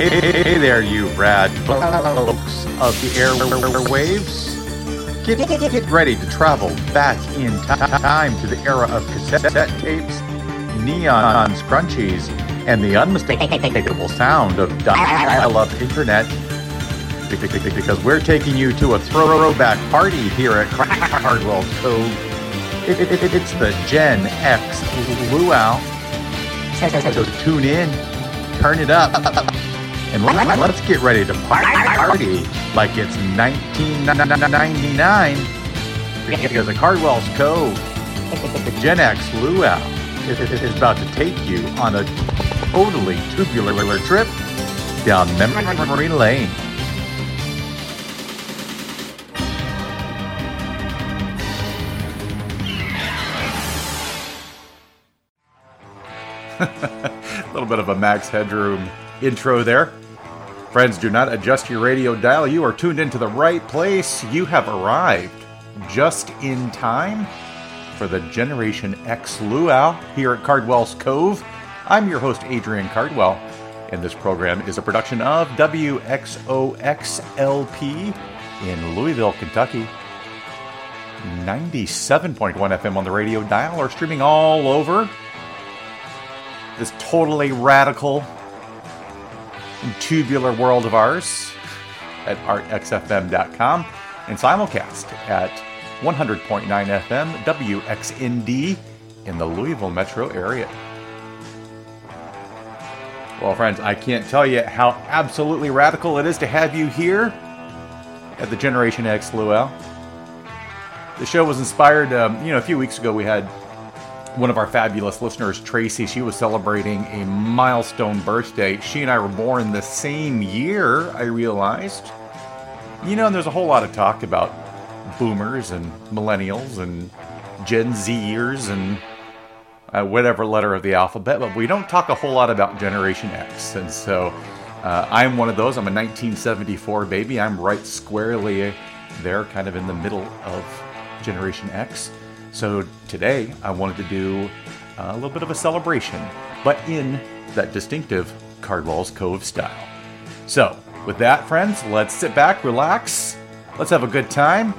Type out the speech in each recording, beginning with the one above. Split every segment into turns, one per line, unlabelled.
Hey there, you rad folks of the airwaves. Get, get, ready to travel back in time to the era of cassette tapes, neon scrunchies, and the unmistakable sound of dial-up internet. Because we're taking you to a throwback party here at Cardwell Cove. It, it, it, it's the Gen X Luau. So tune in, turn it up, and let, us get ready to party like it's 1999. Because the Cardwell's Cove, Gen X Luau, is about to take you on a totally tubular trip down memory lane. a little bit of a Max Headroom intro there. Friends, do not adjust your radio dial. You are tuned into the right place. You have arrived just in time for the Generation X Luau here at Cardwell's Cove. I'm your host, Adrian Cardwell, and this program is a production of WXOXLP in Louisville, Kentucky. 97.1 FM on the radio dial or streaming all over this totally radical tubular world of ours at artxfm.com and simulcast at 100.9 FM WXND in the Louisville metro area. Well, friends, I can't tell you how absolutely radical it is to have you here at the Generation X Luau. The show was inspired, um, you know, a few weeks ago we had one of our fabulous listeners, Tracy, she was celebrating a milestone birthday. She and I were born the same year, I realized. You know, there's a whole lot of talk about boomers and millennials and Gen Zers and uh, whatever letter of the alphabet, but we don't talk a whole lot about Generation X. And so uh, I'm one of those. I'm a 1974 baby. I'm right squarely there, kind of in the middle of Generation X. So today I wanted to do a little bit of a celebration, but in that distinctive Cardwell's Cove style. So, with that, friends, let's sit back, relax, let's have a good time.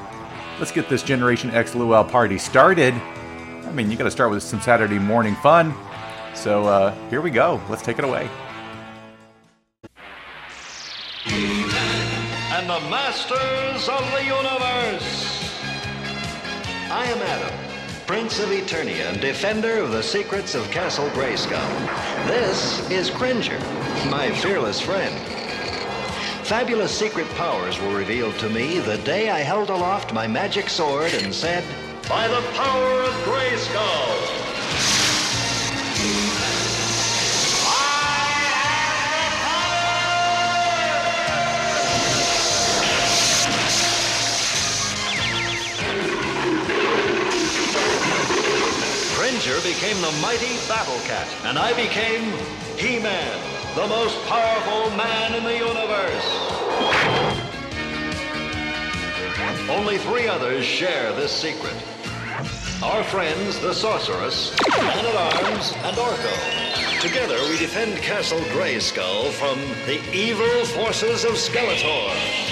Let's get this Generation X Luau party started. I mean, you got to start with some Saturday morning fun. So, uh, here we go. Let's take it away.
And the Masters of the Universe. I am Adam, Prince of Eternia and defender of the secrets of Castle Grayskull. This is Cringer, my fearless friend. Fabulous secret powers were revealed to me the day I held aloft my magic sword and said, By the power of Grayskull! Cringer became the mighty Battle Cat, and I became He-Man, the most powerful man in the universe. Only three others share this secret. Our friends, the Sorceress, Man-at-Arms, and Orko. Together, we defend Castle Grayskull from the evil forces of Skeletor.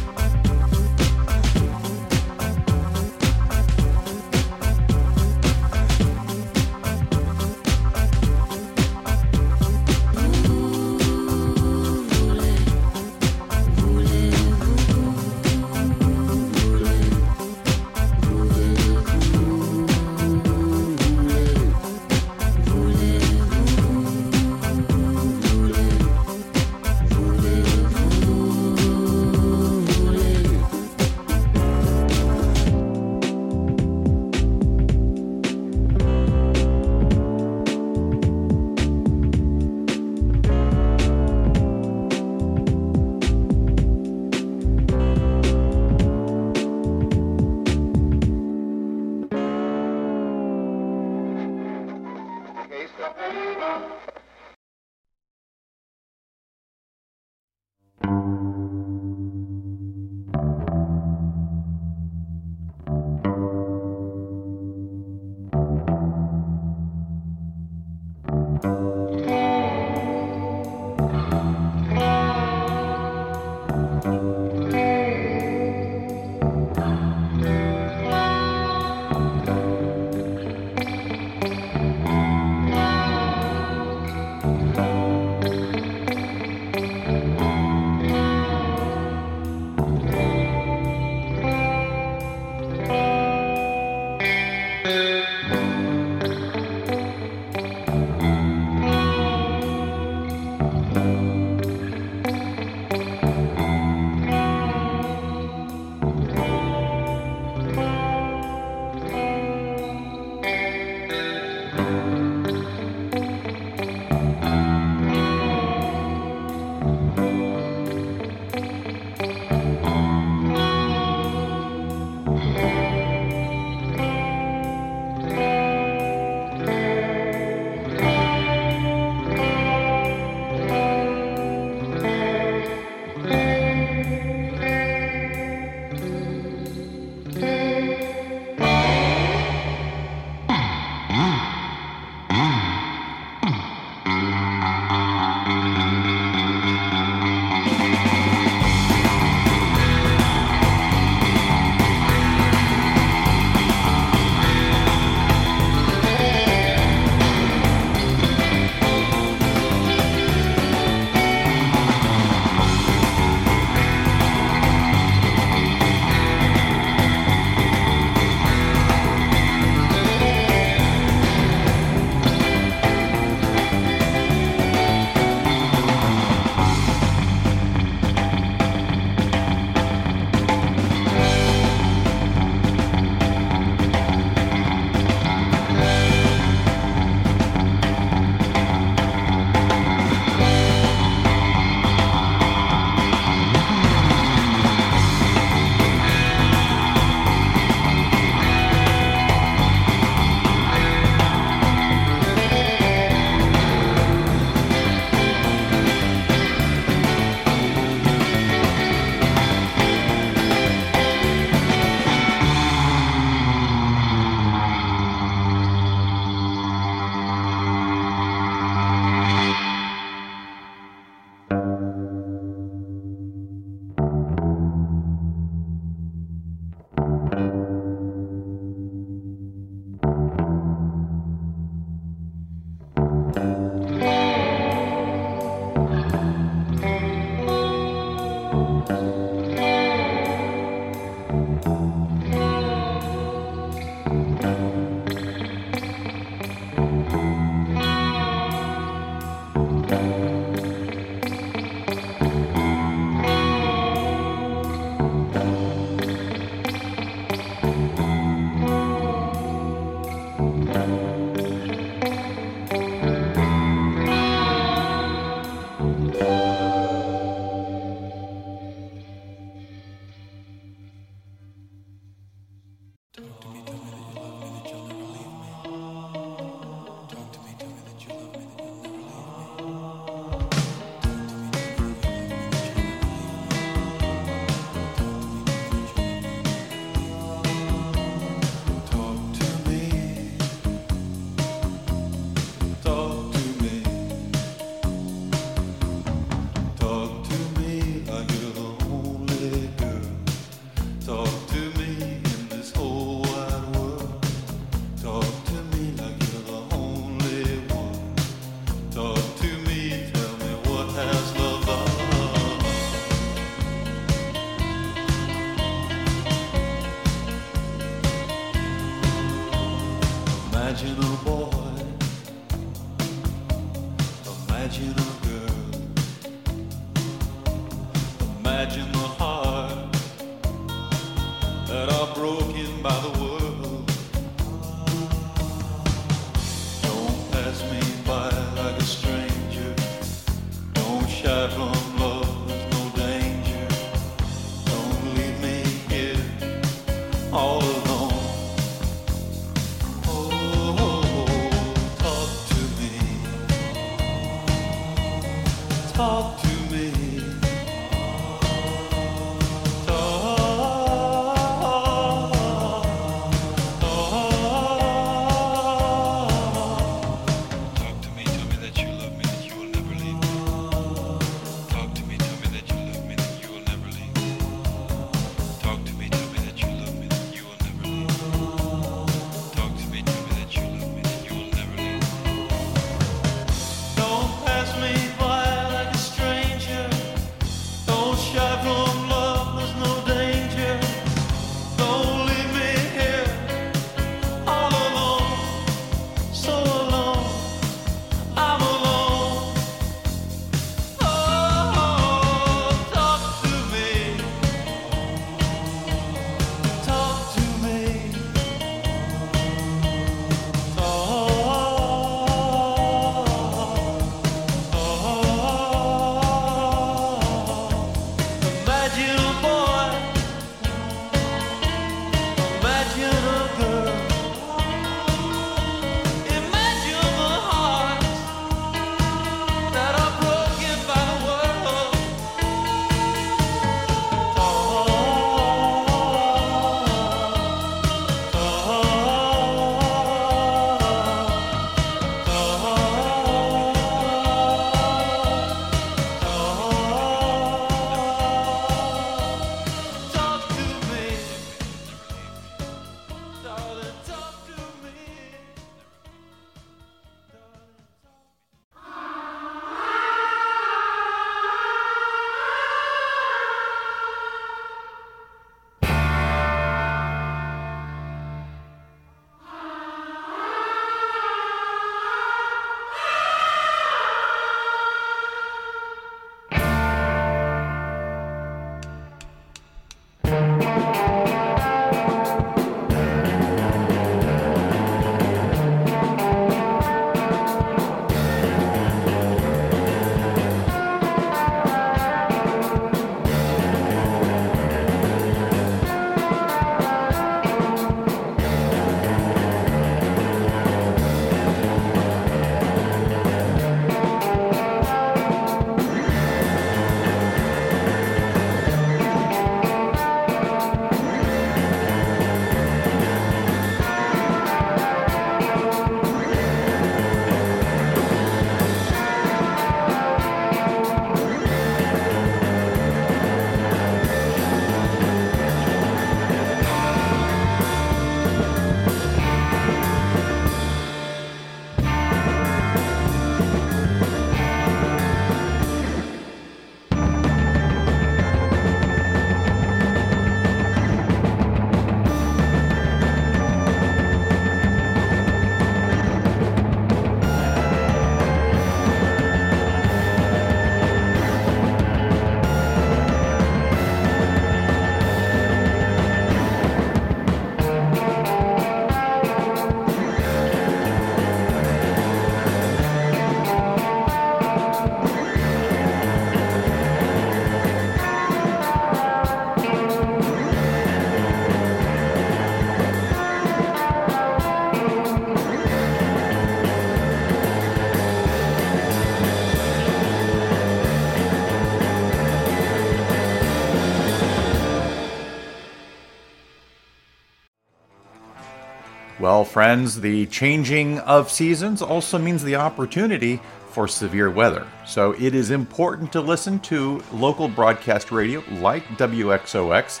Well, friends, the changing of seasons also means the opportunity for severe weather. So it is important to listen to local broadcast radio like WXOX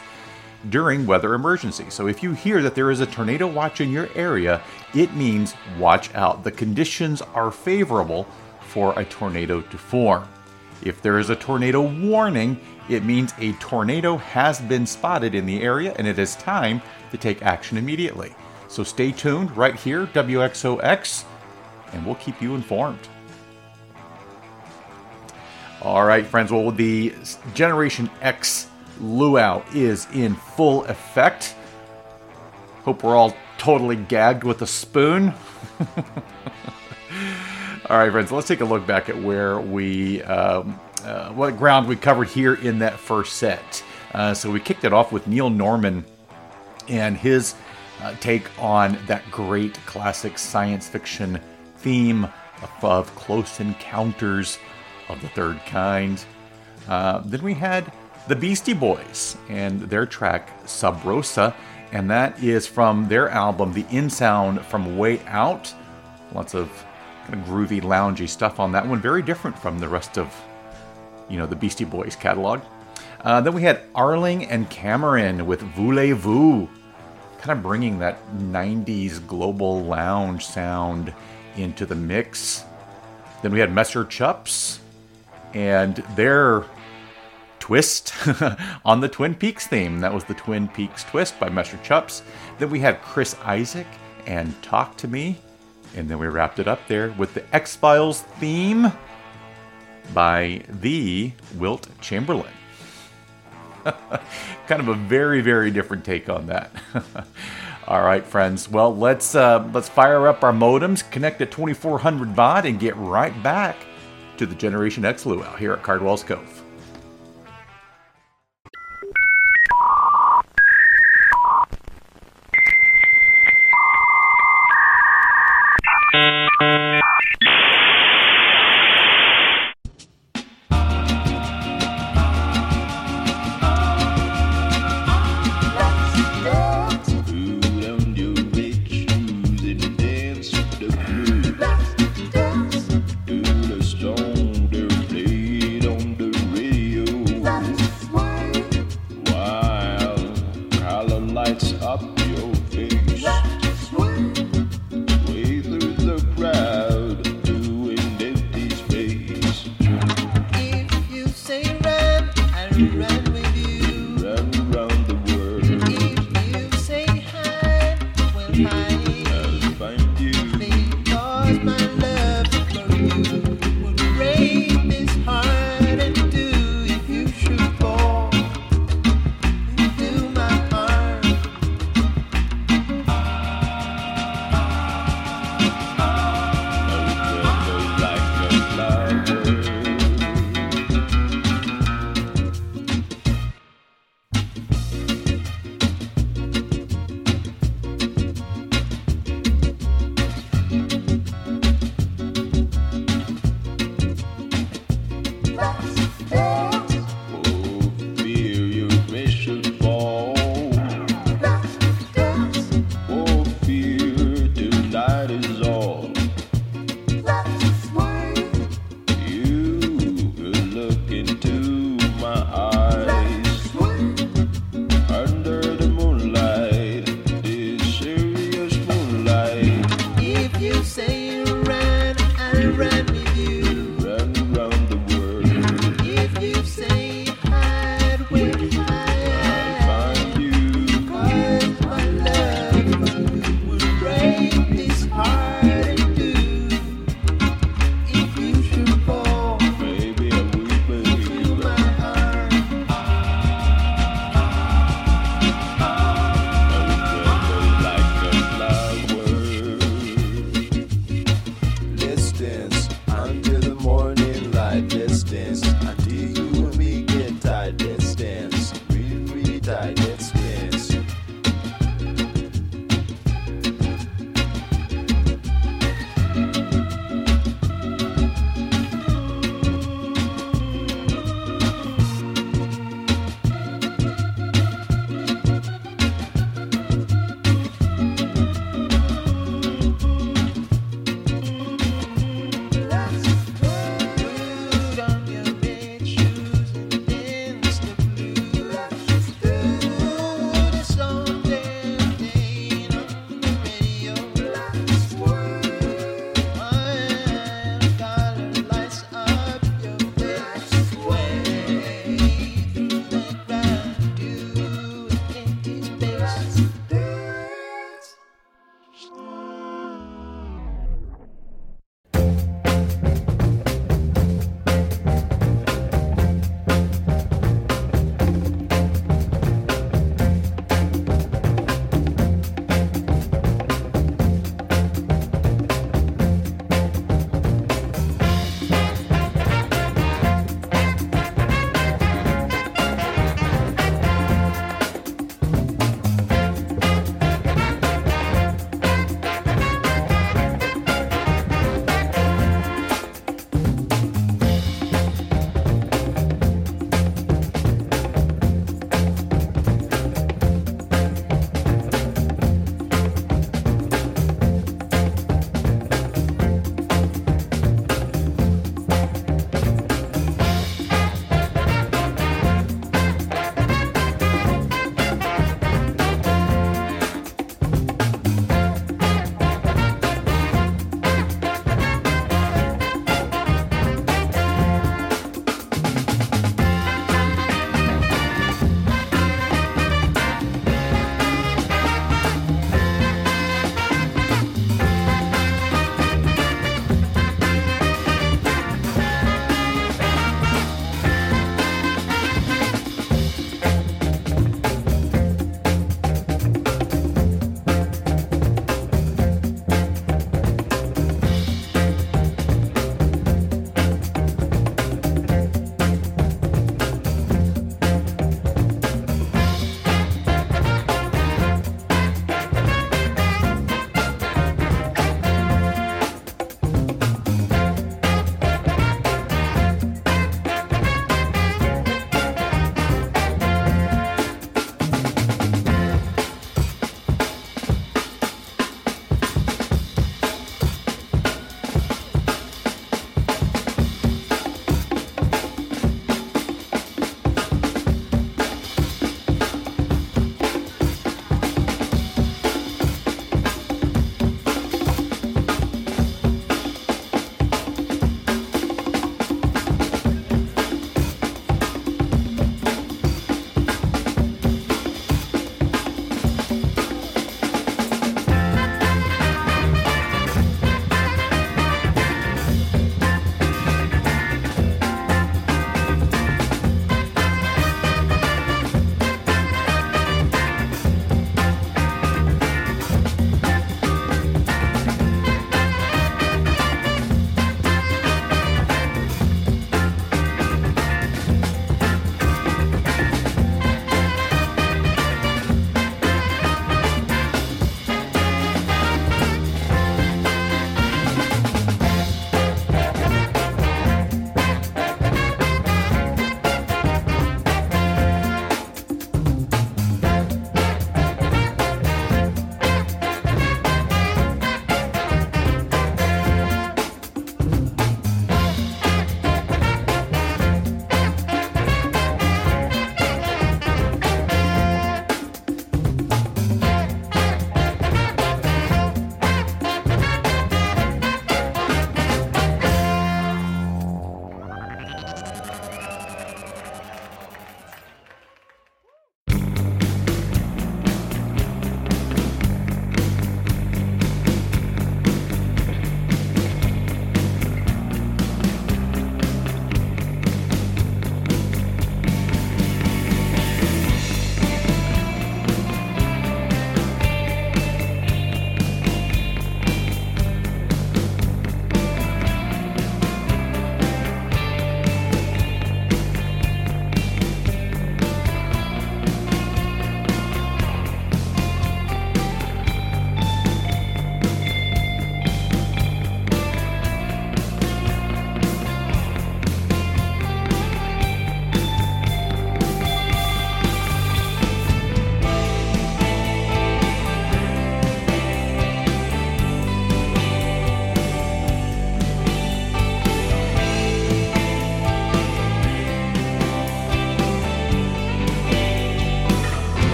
during weather emergencies. So if you hear that there is a tornado watch in your area, it means watch out. The conditions are favorable for a tornado to form. If there is a tornado warning, it means a tornado has been spotted in the area and it is time to take action immediately. So stay tuned right here, WXOX, and we'll keep you informed. All right, friends. Well, the Generation X luau is in full effect. Hope we're all totally gagged with a spoon. all right, friends. Let's take a look back at where we, um, uh, what ground we covered here in that first set. Uh, so we kicked it off with Neil Norman and his uh, take on that great classic science fiction theme of, of close encounters of the third kind. Uh, then we had the Beastie Boys and their track Sabrosa, and that is from their album The In Sound from Way Out. Lots of kind of groovy, loungy stuff on that one. Very different from the rest of, you know, the Beastie Boys catalog. Uh, then we had Arling and Cameron with Voulez-Vous, kind of bringing that 90s global lounge sound into the mix. Then we had Messer Chups and their twist on the Twin Peaks theme. That was the Twin Peaks twist by Messer Chups. Then we had Chris Isaak and Talk to Me. And then we wrapped it up there with the X Files theme by the Wilt Chamberlain. kind of a very, very different take on that. All right, friends. Well, let's uh, let's fire up our modems, connect at 2400 baud, and get right back to the Generation X luau here at Cardwell's Cove.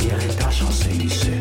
L'héritage enseigné, Tour de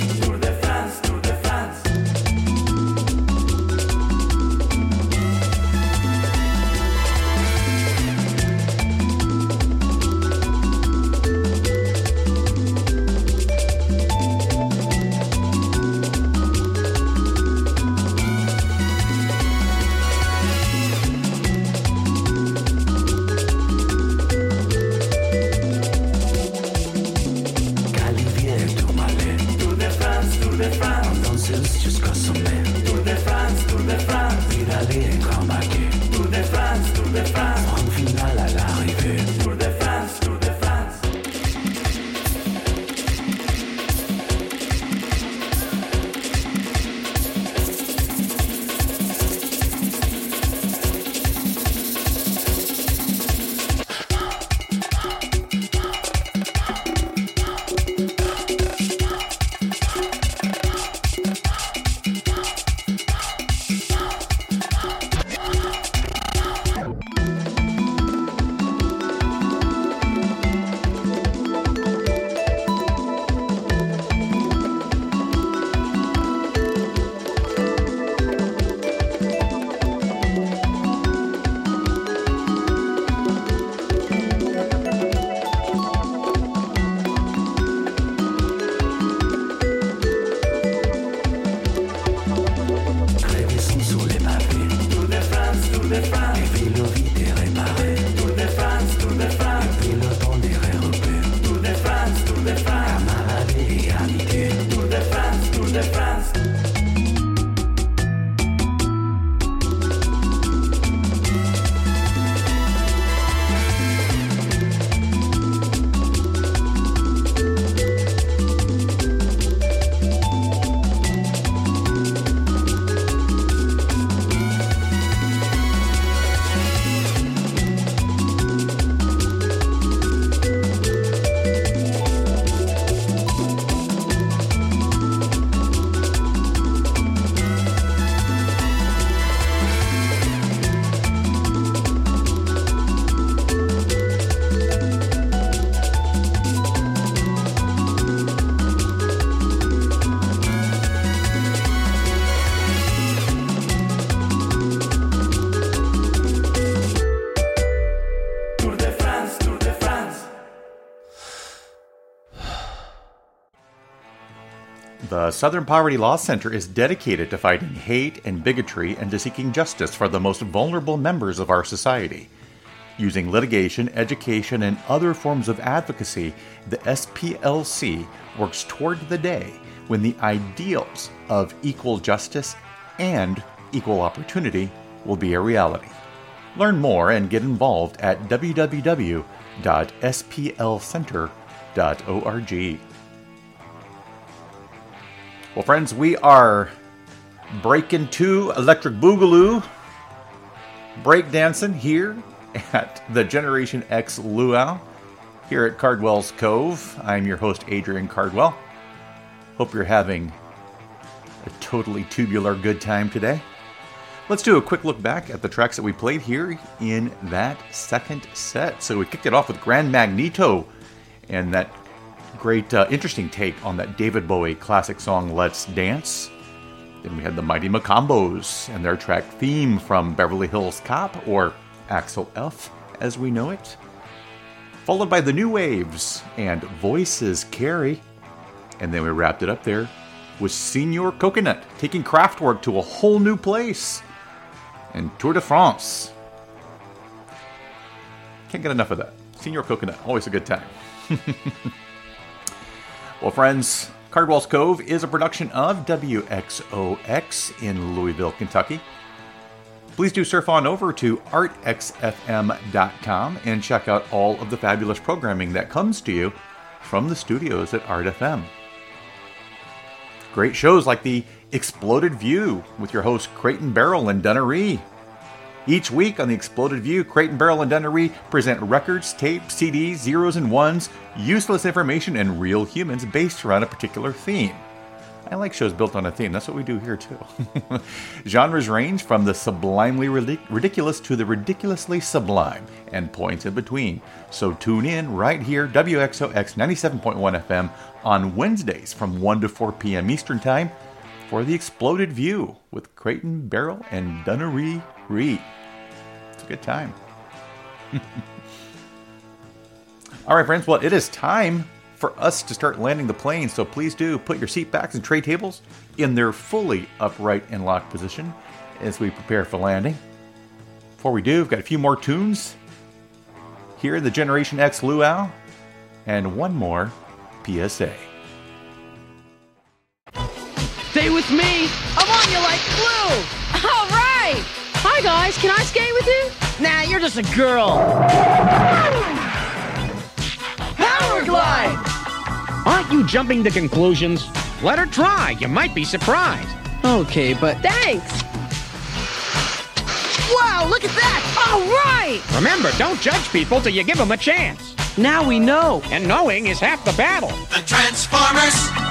The Southern Poverty Law Center is dedicated to fighting hate and bigotry and to seeking justice for the most vulnerable members of our society. Using litigation, education, and other forms of advocacy, the SPLC works toward the day when the ideals of equal justice and equal opportunity will be a reality. Learn more and get involved at www.splcenter.org. Well, friends, we are breaking to Electric Boogaloo breakdancing here at the Generation X Luau here at Cardwell's Cove. I'm your host, Adrian Cardwell. Hope you're having a totally tubular good time today. Let's do a quick look back at the tracks that we played here in that second set. So we kicked it off with Grand Magneto and that great, uh, interesting take on that David Bowie classic song Let's Dance. Then we had the Mighty Mocambos and their track theme from Beverly Hills Cop, or Axel F as we know it. Followed by the New Waves and Voices Carry. And then we wrapped it up there with Señor Coconut taking Kraftwerk to a whole new place. And Tour de France. Can't get enough of that. Señor Coconut, always a good time. well, friends, Cardwell's Cove is a production of WXOX in Louisville, Kentucky. Please do surf on over to artxfm.com and check out all of the fabulous programming that comes to you from the studios at ArtFM. Great shows like the Exploded View with your hosts Creighton Barrel and Dunnery. Each week on the Exploded View, Creighton Barrel and Dunnery present records, tapes, CDs, zeros and ones, useless information, and real humans based around a particular theme. I like shows built on a theme. That's what we do here, too. Genres range from the sublimely ridic- ridiculous to the ridiculously sublime, and points in between. So tune in right here, WXOX 97.1 FM, on Wednesdays from 1 to 4 p.m. Eastern Time for The Exploded View with Creighton Barrel and Dunnery Reed. It's a good time. All right, friends. Well, it is time for us to start landing the plane, so please do put your seat backs and tray tables in their fully upright and locked position as we prepare for landing. Before we do, we've got a few more tunes here, in the Generation X Luau, and one more PSA.
Stay with me. I'm on you like glue.
All right! Hi, guys. Can I skate with you?
Nah, you're just a girl. Power glide.
Aren't you jumping to conclusions? Let her try. You might be surprised.
Okay, but
Thanks.
wow, look at that.
All right!
Remember, don't judge people till you give them a chance.
Now we know.
And knowing is half the battle.
The Transformers.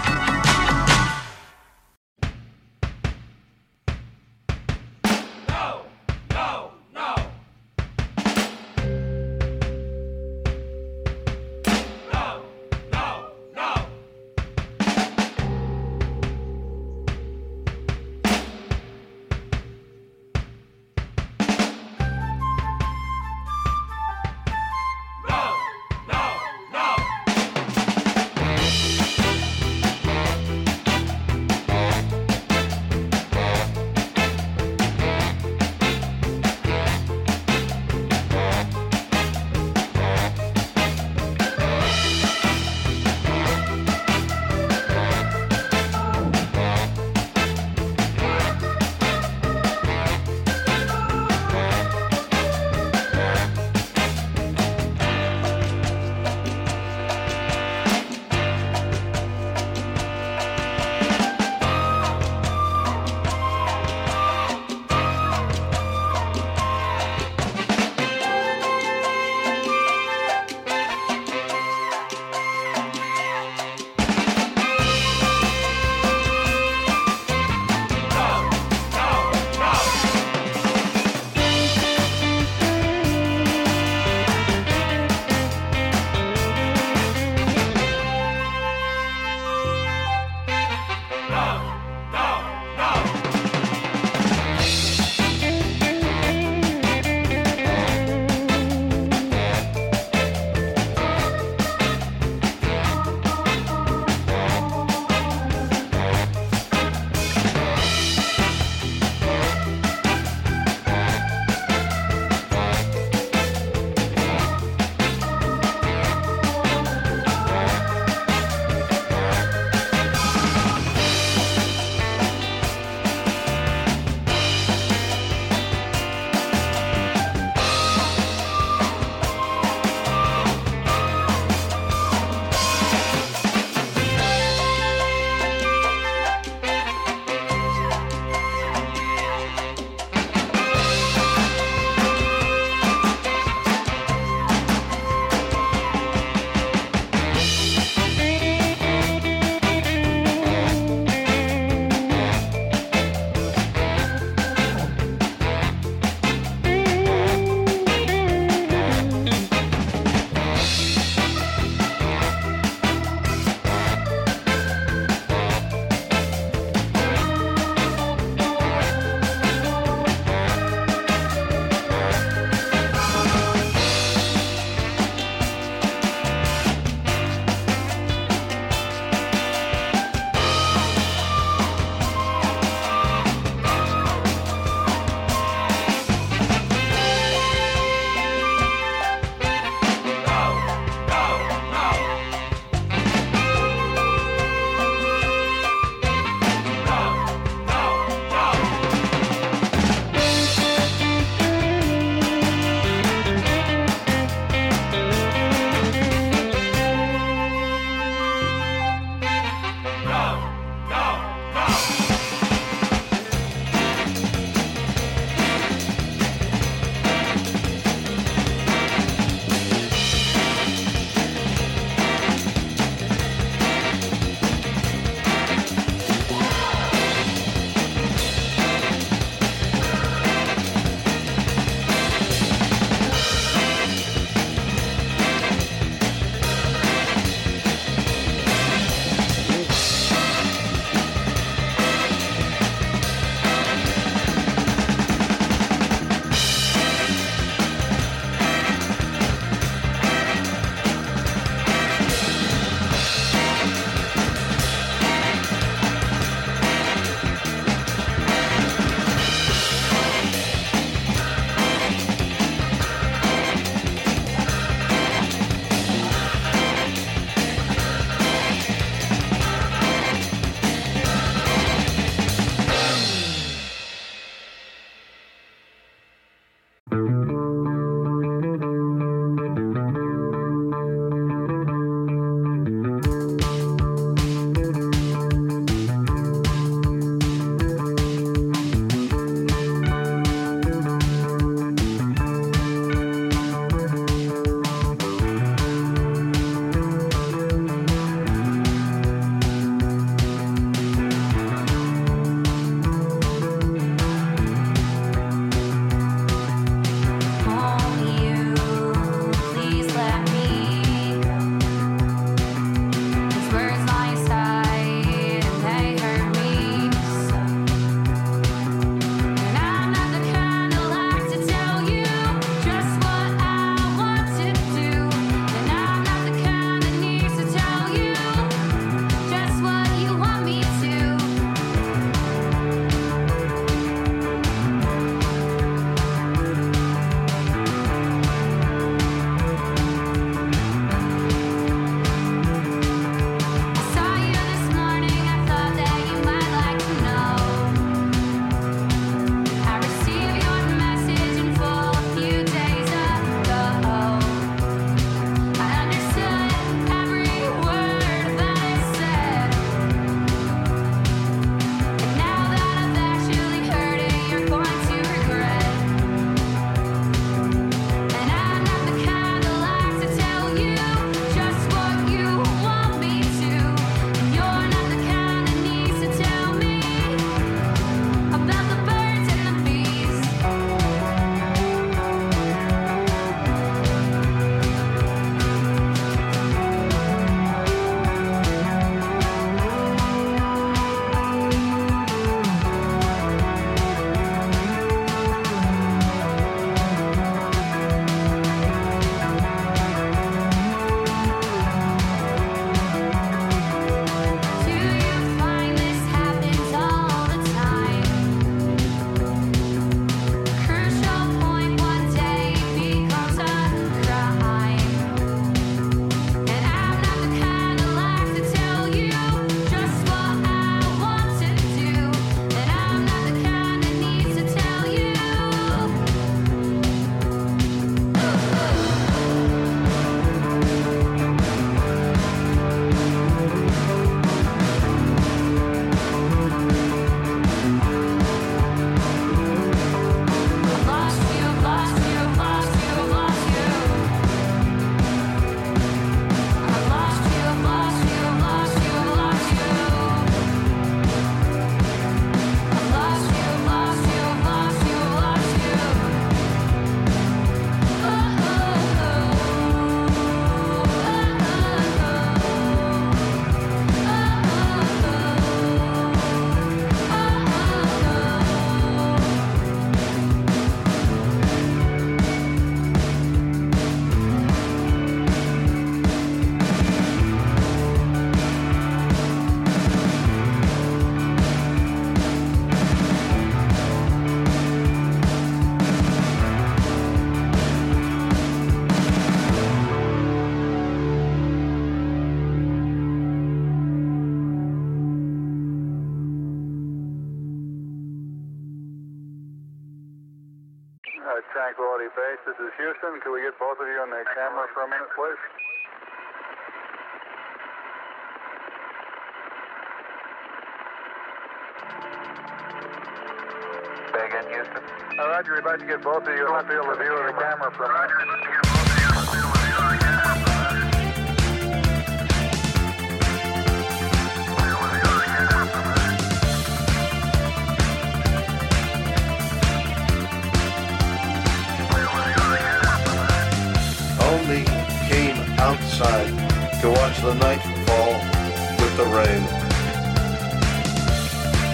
Roger, we'd to get both of you field of view of the camera a minute.
only came outside to watch the night fall with the rain.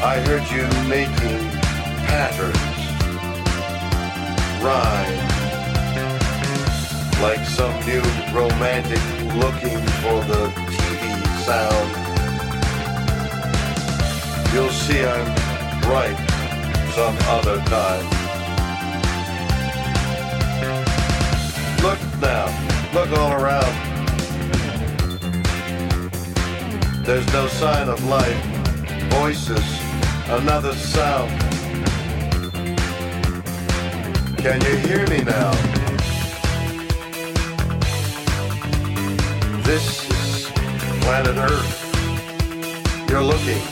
I heard you making rhyme, like some new romantic looking for the TV sound. You'll see I'm right some other time. Look now, look all around. There's no sign of life, voices, another sound. Can you hear me now? This is planet Earth. You're looking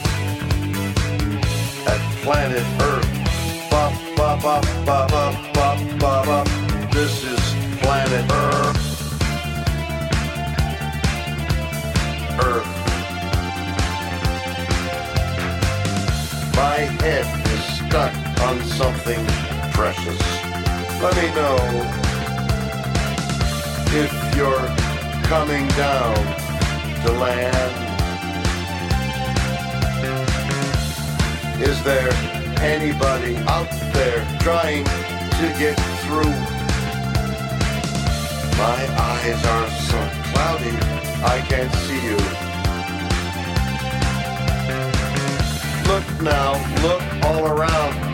at planet Earth. Bop, bop, bop, bop, bop, bop, bop, bop. This is planet Earth. Earth. My head is stuck on something precious. Let me know if you're coming down to land. Is there anybody out there trying to get through? My eyes are so cloudy, I can't see you. Look now, look all around.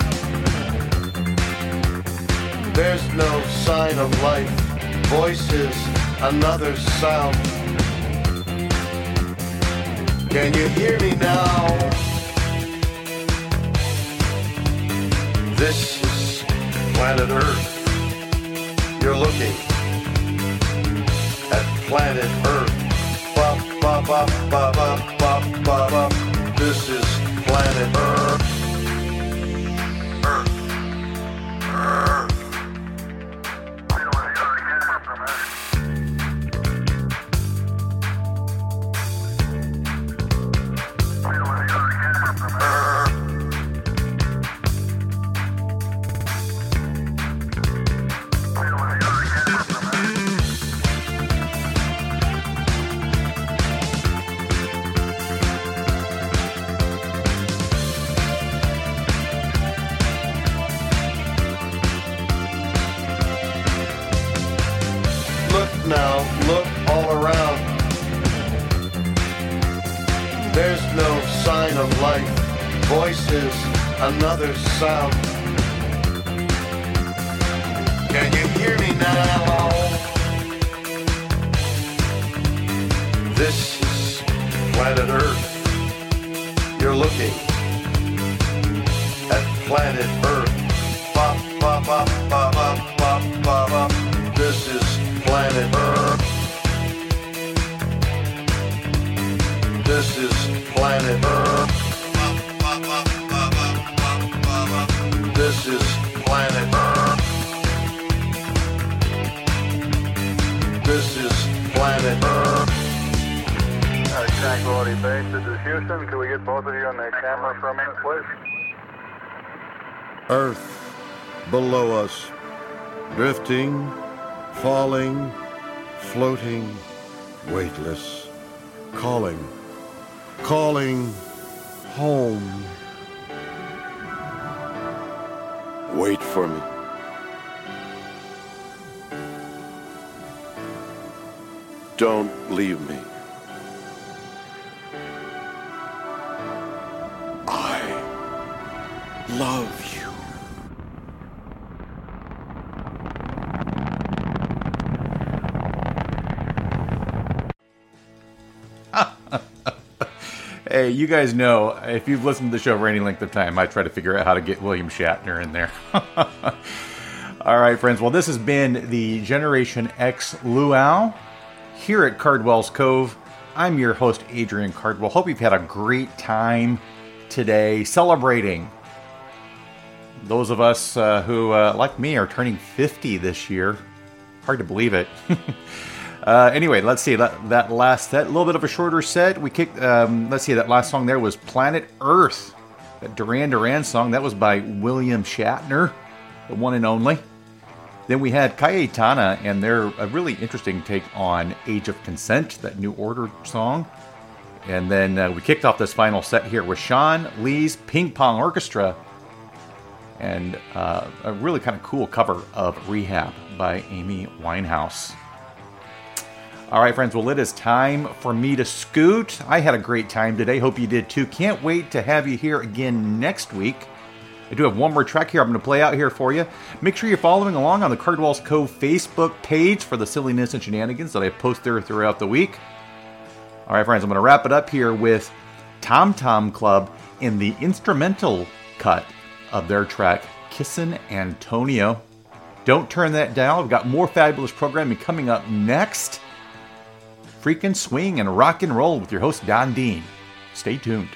There's no sign of life, voices, another sound. Can you hear me now? This is planet Earth. You're looking at planet Earth. Bop, bop, bop, bop, bop, bop, bop. This is planet. Earth.
For
me. Don't leave me. I love you.
Hey, you guys know if you've listened to the show for any length of time, I try to figure out how to get William Shatner in there. All right, friends. Well, this has been the Generation X Luau here at Cardwell's Cove. I'm your host, Adrian Cardwell. Hope you've had a great time today celebrating those of us uh, who, uh, like me, are turning 50 this year. Hard to believe it. uh, anyway, let's see that, that last set, a little bit of a shorter set. We kicked. Um, let's see, that last song there was "Planet Earth," that Duran Duran song. That was by William Shatner, the one and only. Then we had Cayetana and their a really interesting take on "Age of Consent," that New Order song. And then uh, we kicked off this final set here with Sean Lee's Ping Pong Orchestra and uh, a really kind of cool cover of Rehab by Amy Winehouse. All right, friends, well, it is time for me to scoot. I had a great time today. Hope you did too. Can't wait to have you here again next week. I do have one more track here I'm going to play out here for you. Make sure you're following along on the Cardwell's Cove Facebook page for the silliness and shenanigans that I post there throughout the week. All right, friends, I'm going to wrap it up here with Tom Tom Club in the instrumental cut of their track Kissin' Antonio. Don't turn that down. We've got more fabulous programming coming up next. Freaking swing and rock and roll with your host, Don Dean. Stay tuned.